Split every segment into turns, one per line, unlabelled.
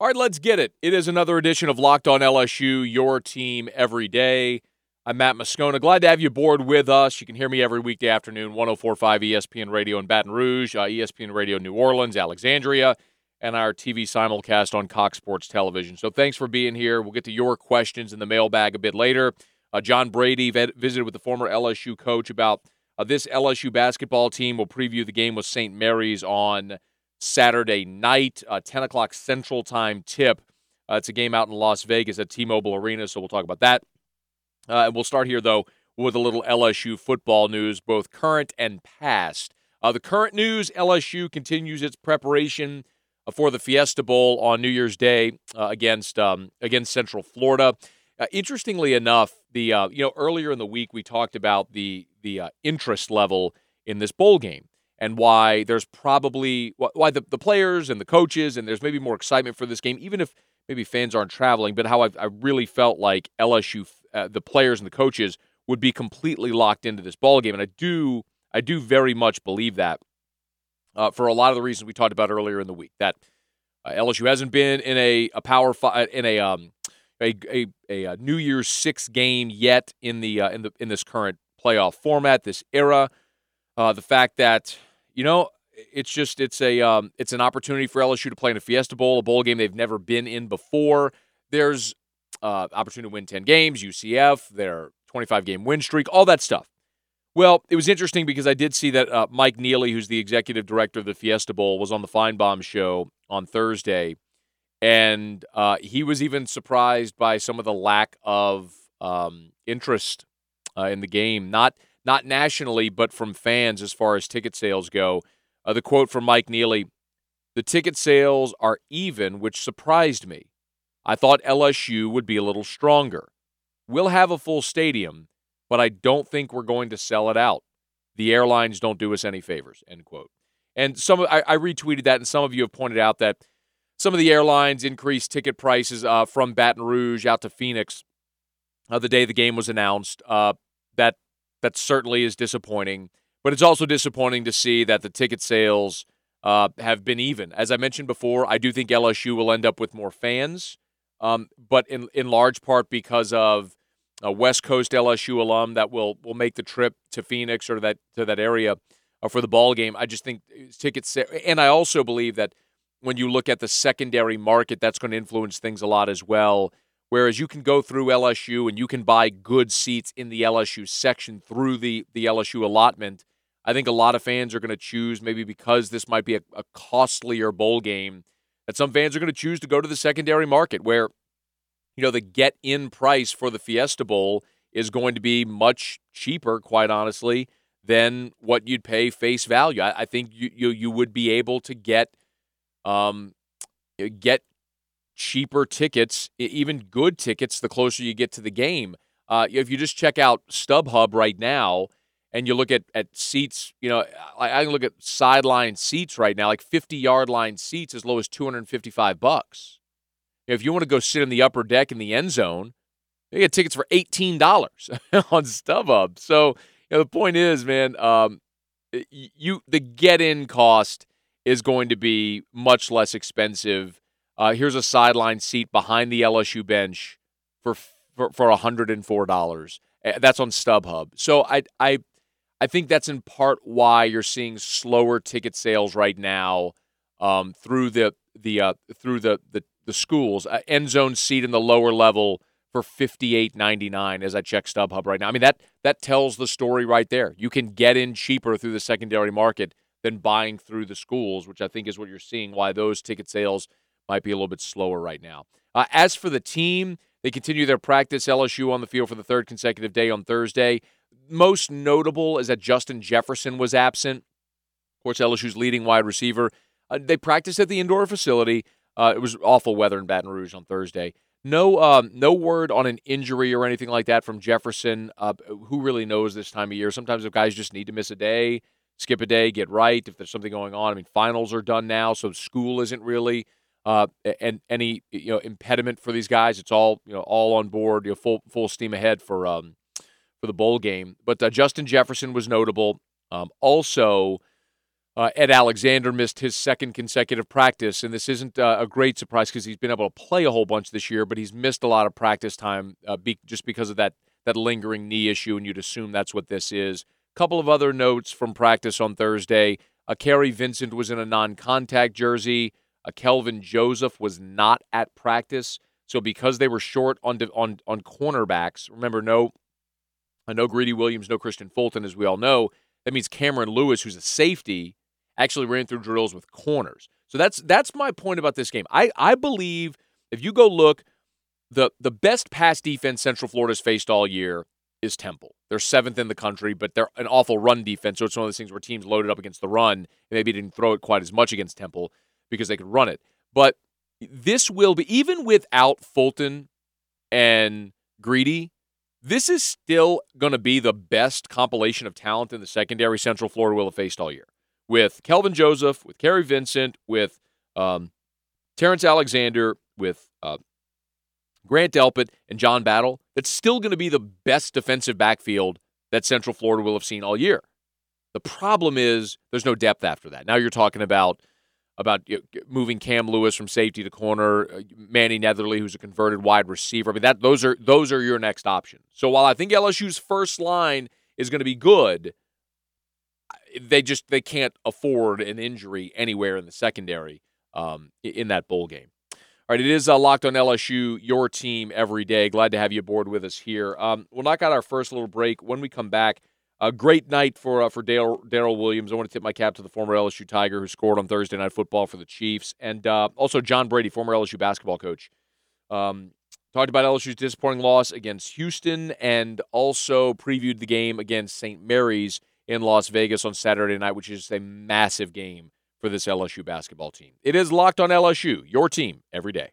All right, let's get it. It is another edition of Locked On LSU, your team every day. I'm Matt Moscona. Glad to have you aboard with us. You can hear me every weekday afternoon, 1045 ESPN Radio in Baton Rouge, uh, ESPN Radio New Orleans, Alexandria, and our TV simulcast on Cox Sports Television. So thanks for being here. We'll get to your questions in the mailbag a bit later. Uh, John Brady visited with the former LSU coach about uh, this LSU basketball team. We'll preview the game with St. Mary's on Saturday night, uh, 10 o'clock Central Time tip. Uh, it's a game out in Las Vegas at T Mobile Arena, so we'll talk about that. Uh, and we'll start here, though, with a little LSU football news, both current and past. Uh, the current news LSU continues its preparation uh, for the Fiesta Bowl on New Year's Day uh, against um, against Central Florida. interestingly enough, the you know earlier in the week we talked about the the interest level in this bowl game and why there's probably why the, the players and the coaches and there's maybe more excitement for this game, even if maybe fans aren't traveling. But how I've, I really felt like LSU, uh, the players and the coaches would be completely locked into this ball game, and I do I do very much believe that uh, for a lot of the reasons we talked about earlier in the week. That uh, LSU hasn't been in a, a power five in a um a, a, a, uh, New Year's six game yet in the uh, in the in this current playoff format, this era. Uh, the fact that you know, it's just it's a um, it's an opportunity for LSU to play in a Fiesta Bowl, a bowl game they've never been in before. There's uh, opportunity to win 10 games, UCF, their 25 game win streak, all that stuff. Well, it was interesting because I did see that uh, Mike Nealy, who's the executive director of the Fiesta Bowl, was on the Finebaum show on Thursday, and uh, he was even surprised by some of the lack of um, interest uh, in the game. Not not nationally, but from fans as far as ticket sales go. Uh, the quote from Mike Nealy The ticket sales are even, which surprised me. I thought LSU would be a little stronger. We'll have a full stadium, but I don't think we're going to sell it out. The airlines don't do us any favors. End quote. And some I, I retweeted that, and some of you have pointed out that some of the airlines increased ticket prices uh, from Baton Rouge out to Phoenix uh, the day the game was announced. Uh, that certainly is disappointing. But it's also disappointing to see that the ticket sales uh, have been even. As I mentioned before, I do think LSU will end up with more fans, um, but in in large part because of a West Coast LSU alum that will will make the trip to Phoenix or that to that area uh, for the ball game. I just think tickets, and I also believe that when you look at the secondary market, that's going to influence things a lot as well. Whereas you can go through LSU and you can buy good seats in the LSU section through the, the LSU allotment. I think a lot of fans are going to choose, maybe because this might be a, a costlier bowl game, that some fans are going to choose to go to the secondary market where, you know, the get in price for the Fiesta Bowl is going to be much cheaper, quite honestly, than what you'd pay face value. I, I think you, you you would be able to get um get cheaper tickets, even good tickets, the closer you get to the game. Uh, if you just check out StubHub right now and you look at, at seats, you know, I, I can look at sideline seats right now, like 50 yard line seats as low as 255 bucks. If you want to go sit in the upper deck in the end zone, you get tickets for $18 on StubHub. So, you know, the point is, man, um, you the get in cost is going to be much less expensive uh, here's a sideline seat behind the LSU bench for for, for $104. Eh, that's on StubHub. So I I I think that's in part why you're seeing slower ticket sales right now um, through the the uh, through the the, the schools. Uh, end zone seat in the lower level for fifty eight ninety nine as I check StubHub right now. I mean that that tells the story right there. You can get in cheaper through the secondary market than buying through the schools, which I think is what you're seeing. Why those ticket sales might be a little bit slower right now. Uh, as for the team, they continue their practice. LSU on the field for the third consecutive day on Thursday. Most notable is that Justin Jefferson was absent. Of course, LSU's leading wide receiver. Uh, they practiced at the indoor facility. Uh, it was awful weather in Baton Rouge on Thursday. No, um, no word on an injury or anything like that from Jefferson. Uh, who really knows this time of year? Sometimes if guys just need to miss a day, skip a day, get right. If there's something going on, I mean, finals are done now, so school isn't really uh, and any you know impediment for these guys. It's all you know, all on board, you know, full full steam ahead for um, for the bowl game. But uh, Justin Jefferson was notable. Um, also, Uh, Ed Alexander missed his second consecutive practice, and this isn't uh, a great surprise because he's been able to play a whole bunch this year, but he's missed a lot of practice time uh, be- just because of that that lingering knee issue, and you'd assume that's what this is. A couple of other notes from practice on Thursday. Uh, Kary Vincent was in a non-contact jersey. Uh, Kelvin Joseph was not at practice, so because they were short on on on cornerbacks, remember no, uh, no Greedy Williams, no Kristian Fulton, as we all know. That means Cameron Lewis, who's a safety, actually ran through drills with corners. So that's that's my point about this game. I, I believe if you go look, the the best pass defense Central Florida's faced all year is Temple. They're seventh in the country, but they're an awful run defense. So it's one of those things where teams loaded up against the run and maybe didn't throw it quite as much against Temple because they could run it. But this will be even without Fulton and Greedy. This is still going to be the best compilation of talent in the secondary Central Florida will have faced all year with Kelvin Joseph, with Kary Vincent, with um, Terrence Alexander, with uh, Grant Delpit, and John Battle. That's still going to be the best defensive backfield that Central Florida will have seen all year. The problem is there's no depth after that. Now you're talking about about moving Cam Lewis from safety to corner, uh, Mannie Netherly, who's a converted wide receiver. I mean that those are those are your next options. So while I think LSU's first line is going to be good, they just they can't afford an injury anywhere in the secondary um, in that bowl game. All right, it is uh, locked on LSU, your team every day. Glad to have you aboard with us here. Um, we'll knock out our first little break. When we come back, a great night for uh, for Darrel Williams. I want to tip my cap to the former LSU Tiger who scored on Thursday Night Football for the Chiefs, and uh, also John Brady, former LSU basketball coach. Um, talked about LSU's disappointing loss against Houston, and also previewed the game against St. Mary's in Las Vegas on Saturday night, which is a massive game for this LSU basketball team. It is locked on LSU, your team every day.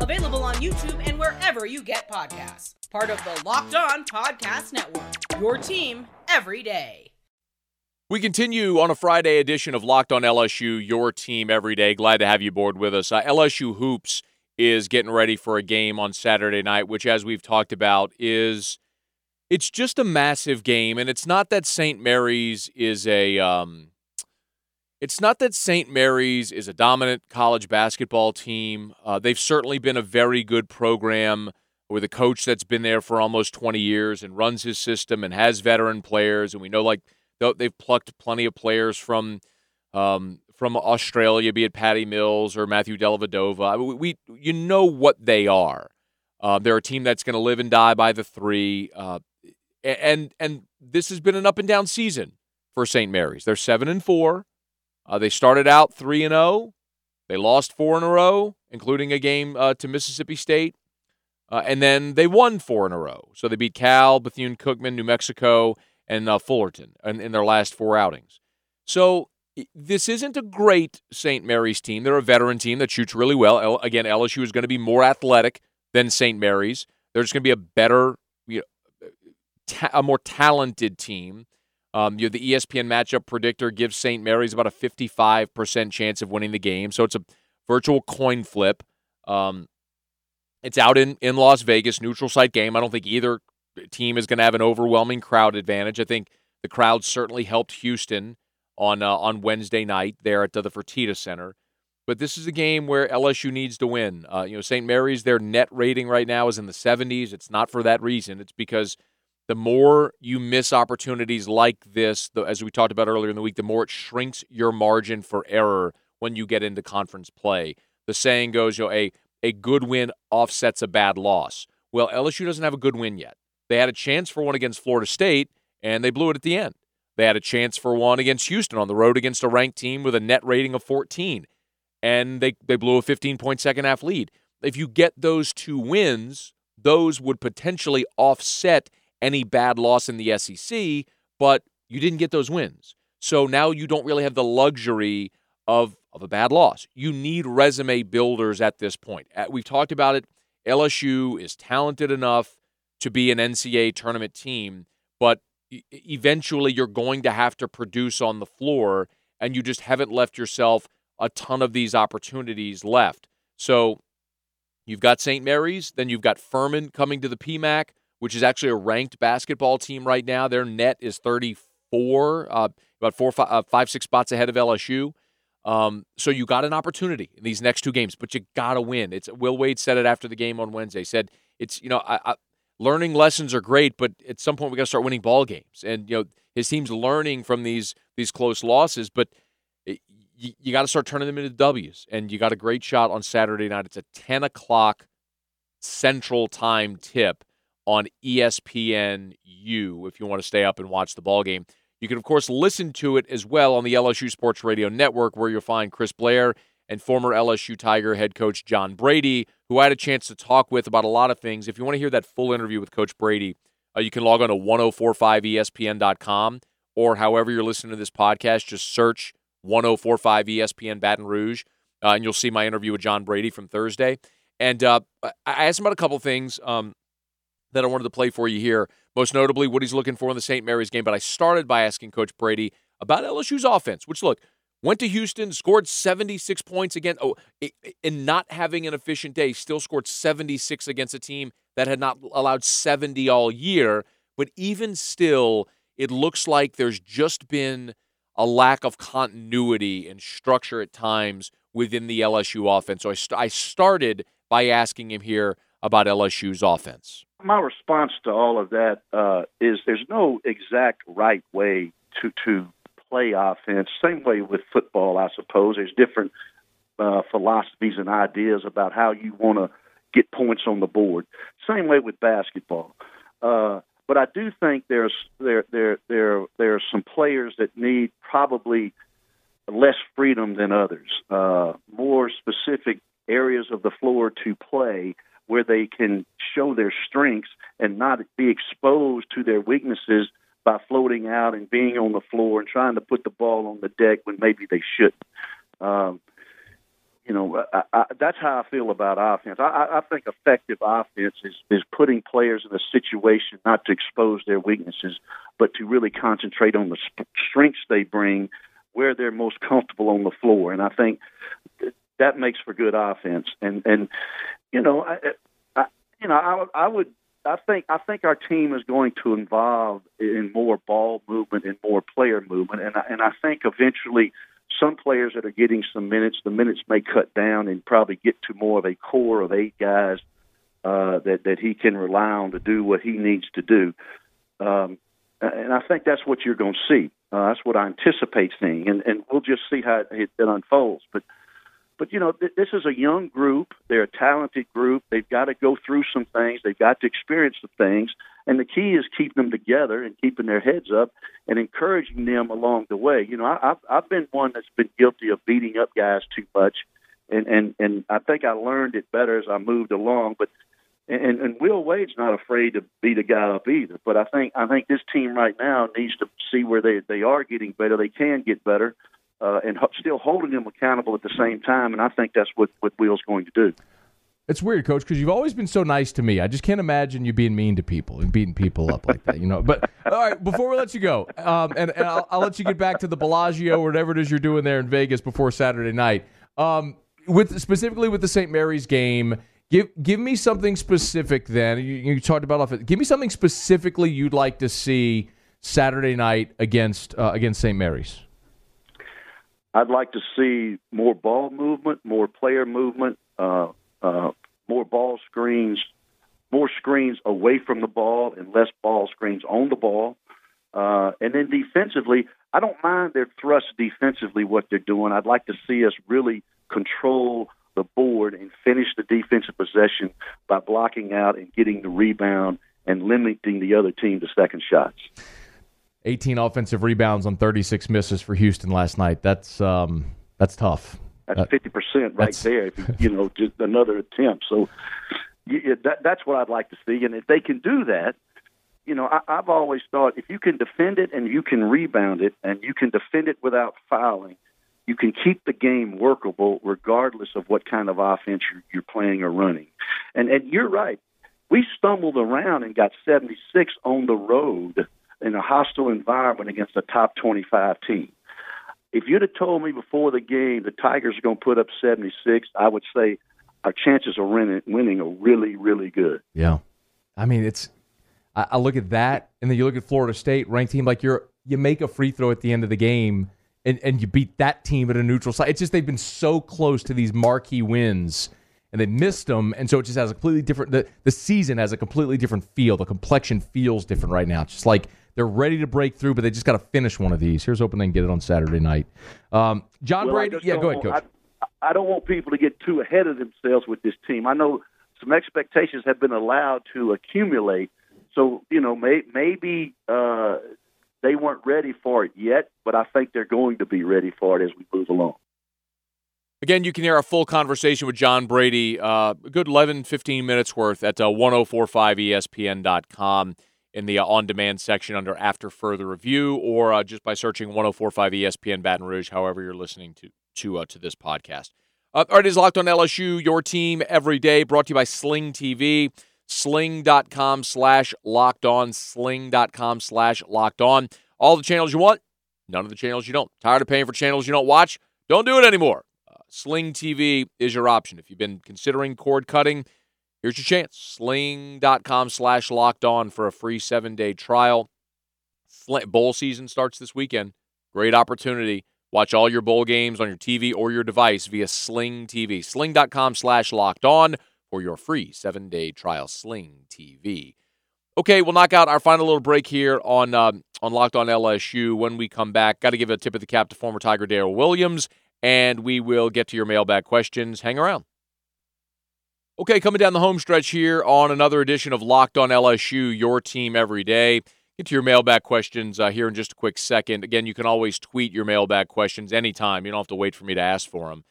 Available on YouTube and wherever you get podcasts. Part of the Locked On Podcast Network. Your team every day.
We continue on a Friday edition of Locked On LSU, your team every day. Glad to have you aboard with us. Uh, LSU Hoops is getting ready for a game on Saturday night, which, as we've talked about, is it's just a massive game, and it's not that St. Mary's is a um, it's not that St. Mary's is a dominant college basketball team. Uh, they've certainly been a very good program with a coach that's been there for almost 20 years and runs his system and has veteran players. And we know like they've plucked plenty of players from um, from Australia, be it Patty Mills or Matthew Dellavedova. I mean, we, you know what they are. Uh, they're a team that's going to live and die by the three. Uh, and and this has been an up and down season for St. Mary's. They're seven and four. Uh, they started out three and zero. Oh. They lost four in a row, including a game uh, to Mississippi State, uh, and then they won four in a row. So they beat Cal, Bethune Cookman, New Mexico, and uh, Fullerton in, in their last four outings. So this isn't a great St. Mary's team. They're a veteran team that shoots really well. L- again, LSU is going to be more athletic than St. Mary's. They're just going to be a better, you know, ta- a more talented team. Um, you know, the ESPN matchup predictor gives St. Mary's about a 55% chance of winning the game. So it's a virtual coin flip. Um, it's out in, in Las Vegas, neutral site game. I don't think either team is going to have an overwhelming crowd advantage. I think the crowd certainly helped Houston on uh, on Wednesday night there at the Fertitta Center. But this is a game where LSU needs to win. Uh, you know, St. Mary's their net rating right now is in the 70s. It's not for that reason. It's because the more you miss opportunities like this, the, as we talked about earlier in the week, the more it shrinks your margin for error when you get into conference play. The saying goes, you know, a a good win offsets a bad loss. Well, LSU doesn't have a good win yet. They had a chance for one against Florida State, and they blew it at the end. They had a chance for one against Houston on the road against a ranked team with a net rating of 14, and they, they blew a 15 point second half lead. If you get those two wins, those would potentially offset any bad loss in the SEC, but you didn't get those wins. So now you don't really have the luxury of of a bad loss. You need resume builders at this point. We've talked about it. LSU is talented enough to be an NCAA tournament team, but eventually you're going to have to produce on the floor, and you just haven't left yourself a ton of these opportunities left. So you've got St. Mary's, then you've got Furman coming to the PMAC, which is actually a ranked basketball team right now. Their net is 34, uh, about four, five, uh, five, six spots ahead of LSU. Um, so you got an opportunity in these next two games, but you got to win. It's Will Wade said it after the game on Wednesday. Said it's you know I, I, learning lessons are great, but at some point we got to start winning ball games. And you know his team's learning from these these close losses, but it, you, you got to start turning them into W's. And you got a great shot on Saturday night. It's a ten o'clock Central Time tip on ESPN U if you want to stay up and watch the ball game. You can, of course, listen to it as well on the LSU Sports Radio Network, where you'll find Chris Blair and former LSU Tiger head coach John Brady, who I had a chance to talk with about a lot of things. If you want to hear that full interview with Coach Brady, uh, you can log on to 1045ESPN.com or however you're listening to this podcast, just search 1045 ESPN Baton Rouge, uh, and you'll see my interview with John Brady from Thursday. And uh, I asked him about a couple things um, that I wanted to play for you here most notably what he's looking for in the St. Mary's game. But I started by asking Coach Brady about LSU's offense, which, look, went to Houston, scored 76 points again. Oh, in not having an efficient day, still scored 76 against a team that had not allowed 70 all year. But even still, it looks like there's just been a lack of continuity and structure at times within the LSU offense. So I, st- I started by asking him here about LSU's offense
my response to all of that uh, is there's no exact right way to to play offense. Same way with football, I suppose. There's different uh, philosophies and ideas about how you want to get points on the board. Same way with basketball. Uh, but I do think there's there there there there are some players that need probably less freedom than others, uh, more specific areas of the floor to play where they can show their strengths and not be exposed to their weaknesses by floating out and being on the floor and trying to put the ball on the deck when maybe they shouldn't. Um, you know, I, I, that's how I feel about offense. I, I think effective offense is, is putting players in a situation not to expose their weaknesses, but to really concentrate on the strengths they bring where they're most comfortable on the floor. And I think that makes for good offense. And and you know, I, I you know, I, I would. I think I think our team is going to involve in more ball movement and more player movement, and I, and I think eventually some players that are getting some minutes, the minutes may cut down and probably get to more of a core of eight guys uh, that that he can rely on to do what he needs to do. Um, and I think that's what you're going to see. Uh, that's what I anticipate seeing, and and we'll just see how it, it unfolds. But but you know, th- this is a young group. They're a talented group. They've got to go through some things. They've got to experience some things. And the key is keeping them together and keeping their heads up and encouraging them along the way. You know, I, I've I've been one that's been guilty of beating up guys too much, and and and I think I learned it better as I moved along. But and and Will Wade's not afraid to beat a guy up either. But I think I think this team right now needs to see where they they are getting better. They can get better uh, and still holding them accountable at the same time. And I think that's what, what Will's going to do.
It's weird, Coach, because you've always been so nice to me. I just can't imagine you being mean to people and beating people up like that, you know. But all right, before we let you go, um, and, and I'll, I'll, let you get back to the Bellagio or whatever it is you're doing there in Vegas before Saturday night. Um, with specifically with the St. Mary's game, give give me something specific. Then you, you talked about off. Give me something specifically you'd like to see Saturday night against uh, against St. Mary's.
I'd like to see more ball movement, more player movement, uh, uh, more ball screens, more screens away from the ball, and less ball screens on the ball. Uh, and then defensively, I don't mind their thrust defensively, what they're doing. I'd like to see us really control the board and finish the defensive possession by blocking out and getting the rebound and limiting the other team to second shots.
18 offensive rebounds on 36 misses for Houston last night. That's um, that's tough.
That's fifty percent right there. you know, just another attempt. So you, that, that's what I'd like to see. And if they can do that, you know, I, I've always thought if you can defend it and you can rebound it and you can defend it without fouling, you can keep the game workable regardless of what kind of offense you're, you're playing or running. And and you're right. We stumbled around and got 76 on the road in a hostile environment against a top 25 team. If you'd have told me before the game the Tigers are going to put up 76, I would say our chances of winning, are really, really good.
Yeah. I mean, it's I, I look at that, and then you look at Florida State, ranked team. Like you're, you make a free throw at the end of the game, and and you beat that team at a neutral site. It's just they've been so close to these marquee wins, and they missed them, and so it just has a completely different. The the season has a completely different feel. The complexion feels different right now. It's just like they're ready to break through, but they just got to finish one of these. Here's hoping they can get it on Saturday night. Um, John
well,
Brady, yeah, go ahead, coach.
I, I don't want people to get too ahead of themselves with this team. I know some expectations have been allowed to accumulate so you know, may, maybe uh, they weren't ready for it yet, but I think they're going to be ready for it as we move along.
Again, you can hear our full conversation with John Brady, uh, a good 11, 15 minutes worth at uh, 1045ESPN.com in the uh, on demand section under After Further Review or uh, just by searching 1045 ESPN Baton Rouge, however you're listening to, to, uh, to this podcast. Uh, all right, it is Locked on LSU, your team every day, brought to you by Sling TV sling.com slash locked on, sling.com slash locked on. All the channels you want, none of the channels you don't. Tired of paying for channels you don't watch? Don't do it anymore. Uh, Sling TV is your option. If you've been considering cord cutting, here's your chance. Sling.com slash locked on for a free seven day trial. Bowl season starts this weekend. Great opportunity. Watch all your bowl games on your TV or your device via Sling TV. Sling.com slash locked on for your free seven day trial Sling TV. Okay, we'll knock out our final little break here on uh, on Locked On LSU. When we come back, got to give a tip of the cap to former Tiger Darrel Williams, and we will get to your mailbag questions. Hang around. Okay, coming down the home stretch here on another edition of Locked On LSU, your team every day. Get to your mailbag questions uh, here in just a quick second. Again, you can always tweet your mailbag questions anytime. You don't have to wait for me to ask for them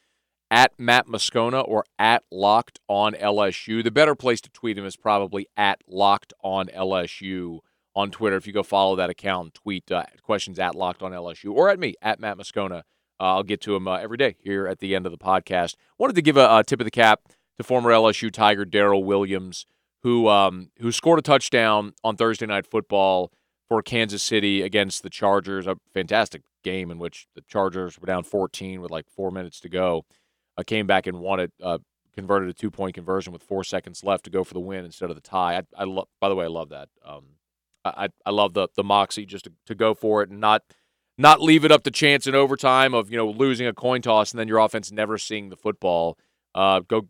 at Matt Moscona or at Locked on LSU. The better place to tweet him is probably at Locked on LSU on Twitter. If you go follow that account, tweet uh, questions at Locked on LSU or at me at Matt Moscona. Uh, I'll get to him uh, every day here at the end of the podcast. Wanted to give a, a tip of the cap to former LSU Tiger Darrel Williams, who um, who scored a touchdown on Thursday Night Football for Kansas City against the Chargers. A fantastic game in which the Chargers were down 14 with like four minutes to go uh, came back and won it, uh, converted a two point conversion with four seconds left to go for the win instead of the tie. I, I. By the way, I love that. Um, I I love the the moxie just to, to go for it and not not leave it up to chance in overtime of you know losing a coin toss and then your offense never seeing the football. Uh, go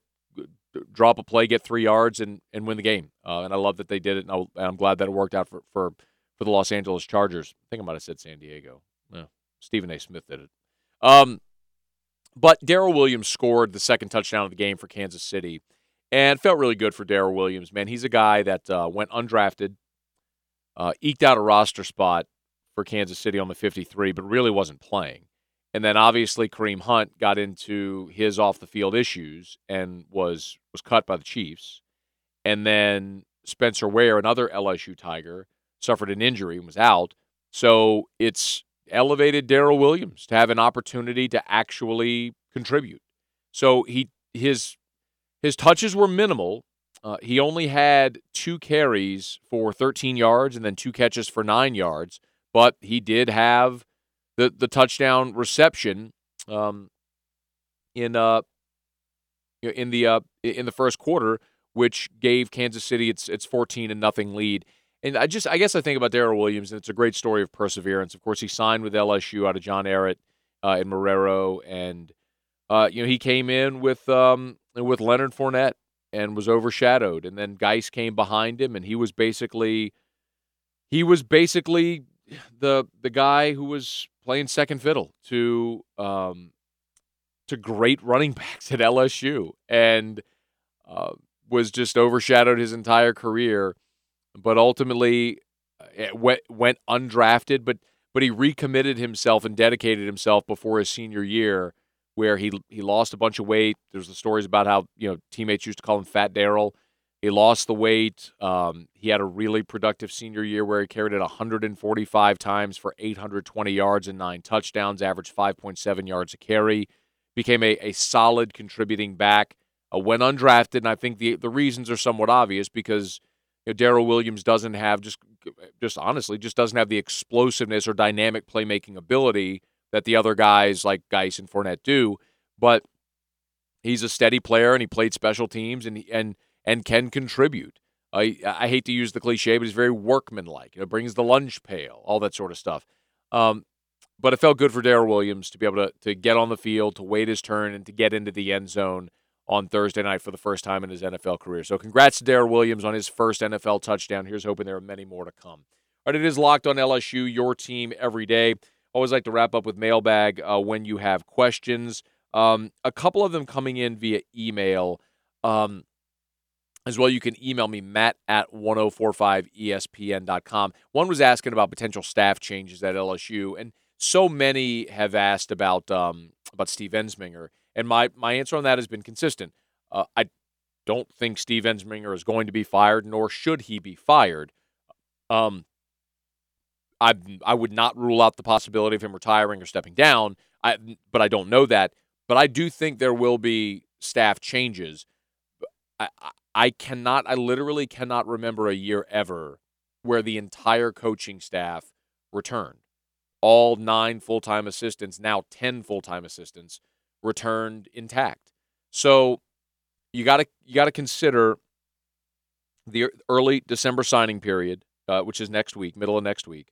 drop a play, get three yards, and and win the game. Uh, and I love that they did it, and, I, am glad that it worked out for, for for the Los Angeles Chargers. I think I might have said San Diego. Stephen A. Smith did it. Um, but Darrel Williams scored the second touchdown of the game for Kansas City and felt really good for Darrel Williams. Man, he's a guy that uh, went undrafted, uh, eked out a roster spot for Kansas City on the 53, but really wasn't playing. And then obviously Kareem Hunt got into his off the field issues and was was cut by the Chiefs. And then Spencer Ware, another LSU Tiger, suffered an injury and was out. So it's elevated Darrel Williams to have an opportunity to actually contribute. So he his his touches were minimal. Uh, he only had two carries for 13 yards and then two catches for nine yards, but he did have the the touchdown reception um, in uh in the uh in the first quarter, which gave Kansas City its its 14 and nothing lead. And I just, I guess I think about Darrel Williams, and it's a great story of perseverance. Of course, he signed with LSU out of John Ehret uh, in Marrero, and uh, you know he came in with um, with Leonard Fournette and was overshadowed, and then Guice came behind him, and he was basically he was basically the the guy who was playing second fiddle to um, to great running backs at LSU, and uh, was just overshadowed his entire career but ultimately uh, went, went undrafted. But but he recommitted himself and dedicated himself before his senior year, where he he lost a bunch of weight. There's the stories about how you know teammates used to call him Fat Darrel. He lost the weight. Um, he had a really productive senior year where he carried it 145 times for 820 yards and nine touchdowns, averaged 5.7 yards a carry. Became a, a solid contributing back. Uh, when undrafted, and I think the the reasons are somewhat obvious because you know, Darrel Williams doesn't have just just honestly just doesn't have the explosiveness or dynamic playmaking ability that the other guys like Guice and Fournette do. But he's a steady player and he played special teams and and and can contribute. I I hate to use the cliche, but he's very workmanlike. You know, brings the lunch pail, all that sort of stuff. Um, but it felt good for Darrel Williams to be able to to get on the field, to wait his turn, and to get into the end zone on Thursday night for the first time in his NFL career. So congrats to Darrel Williams on his first NFL touchdown. Here's hoping there are many more to come. All right, it is locked on LSU, your team every day. Always like to wrap up with mailbag uh, when you have questions. Um, a couple of them coming in via email. Um, as well, you can email me, matt at 1045ESPN.com. One was asking about potential staff changes at LSU, and so many have asked about um, about Steve Ensminger. And my, my answer on that has been consistent. Uh, I don't think Steve Ensminger is going to be fired, nor should he be fired. Um, I I would not rule out the possibility of him retiring or stepping down. I but I don't know that. But I do think there will be staff changes. I, I cannot, I literally cannot remember a year ever where the entire coaching staff returned. All nine full time assistants, now 10 full time assistants, returned intact. So you got to you got to consider the early December signing period, uh, which is next week, middle of next week.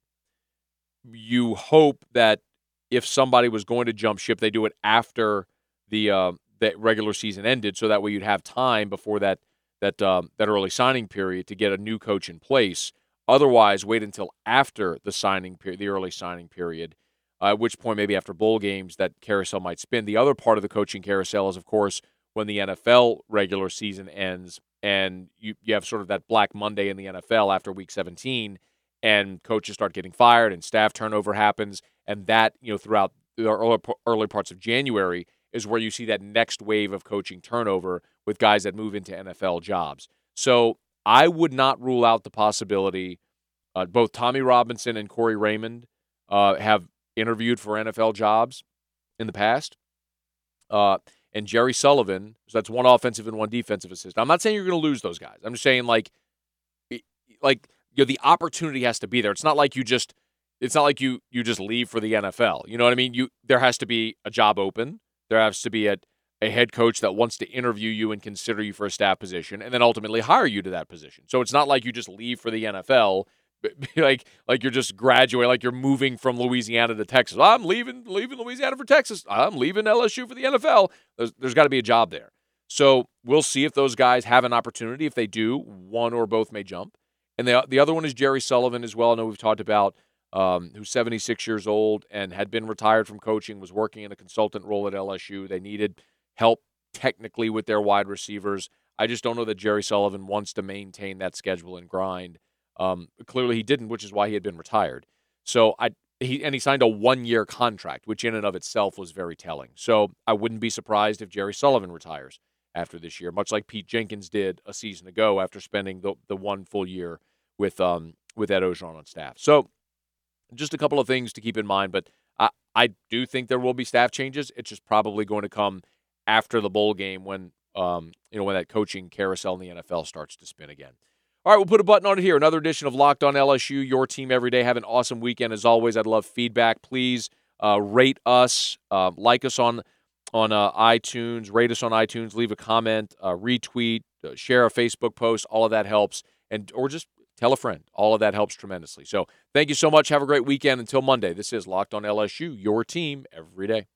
You hope that if somebody was going to jump ship, they do it after the uh, the regular season ended, so that way you'd have time before that that um, that early signing period to get a new coach in place. Otherwise, wait until after the signing period, the early signing period, uh, at which point maybe after bowl games that carousel might spin. The other part of the coaching carousel is, of course, when the NFL regular season ends and you, you have sort of that Black Monday in the NFL after Week 17, and coaches start getting fired and staff turnover happens, and that you know throughout the early, early parts of January is where you see that next wave of coaching turnover with guys that move into NFL jobs. So I would not rule out the possibility. Uh, both Tommy Robinson and Corey Raymond uh, have interviewed for NFL jobs in the past. Uh, and Jerry Sullivan, so that's one offensive and one defensive assistant. I'm not saying you're going to lose those guys. I'm just saying like, like you know, the opportunity has to be there. It's not like you just, it's not like you you just leave for the NFL. You know what I mean? You there has to be a job open. There has to be a, a head coach that wants to interview you and consider you for a staff position and then ultimately hire you to that position. So it's not like you just leave for the NFL like like you're just graduating like you're moving from Louisiana to Texas. Oh, I'm leaving leaving Louisiana for Texas. I'm leaving LSU for the NFL. There's, there's got to be a job there. So we'll see if those guys have an opportunity. If they do, one or both may jump. And the the other one is Jerry Sullivan as well. I know we've talked about um, who's 76 years old and had been retired from coaching, was working in a consultant role at LSU. They needed help technically with their wide receivers. I just don't know that Jerry Sullivan wants to maintain that schedule and grind. Um, clearly, he didn't, which is why he had been retired. So I he and he signed a one year contract, which in and of itself was very telling. So I wouldn't be surprised if Jerry Sullivan retires after this year, much like Pete Jenkins did a season ago after spending the the one full year with um with Ed Orgeron on staff. So just a couple of things to keep in mind, but I, I do think there will be staff changes. It's just probably going to come after the bowl game when um, you know when that coaching carousel in the NFL starts to spin again. All right, we'll put a button on it here. Another edition of Locked On LSU, your team every day. Have an awesome weekend as always. I'd love feedback. Please uh, rate us, uh, like us on on uh, iTunes, rate us on iTunes, leave a comment, uh, retweet, uh, share a Facebook post. All of that helps, and or just tell a friend. All of that helps tremendously. So thank you so much. Have a great weekend. Until Monday, this is Locked on LSU, your team every day.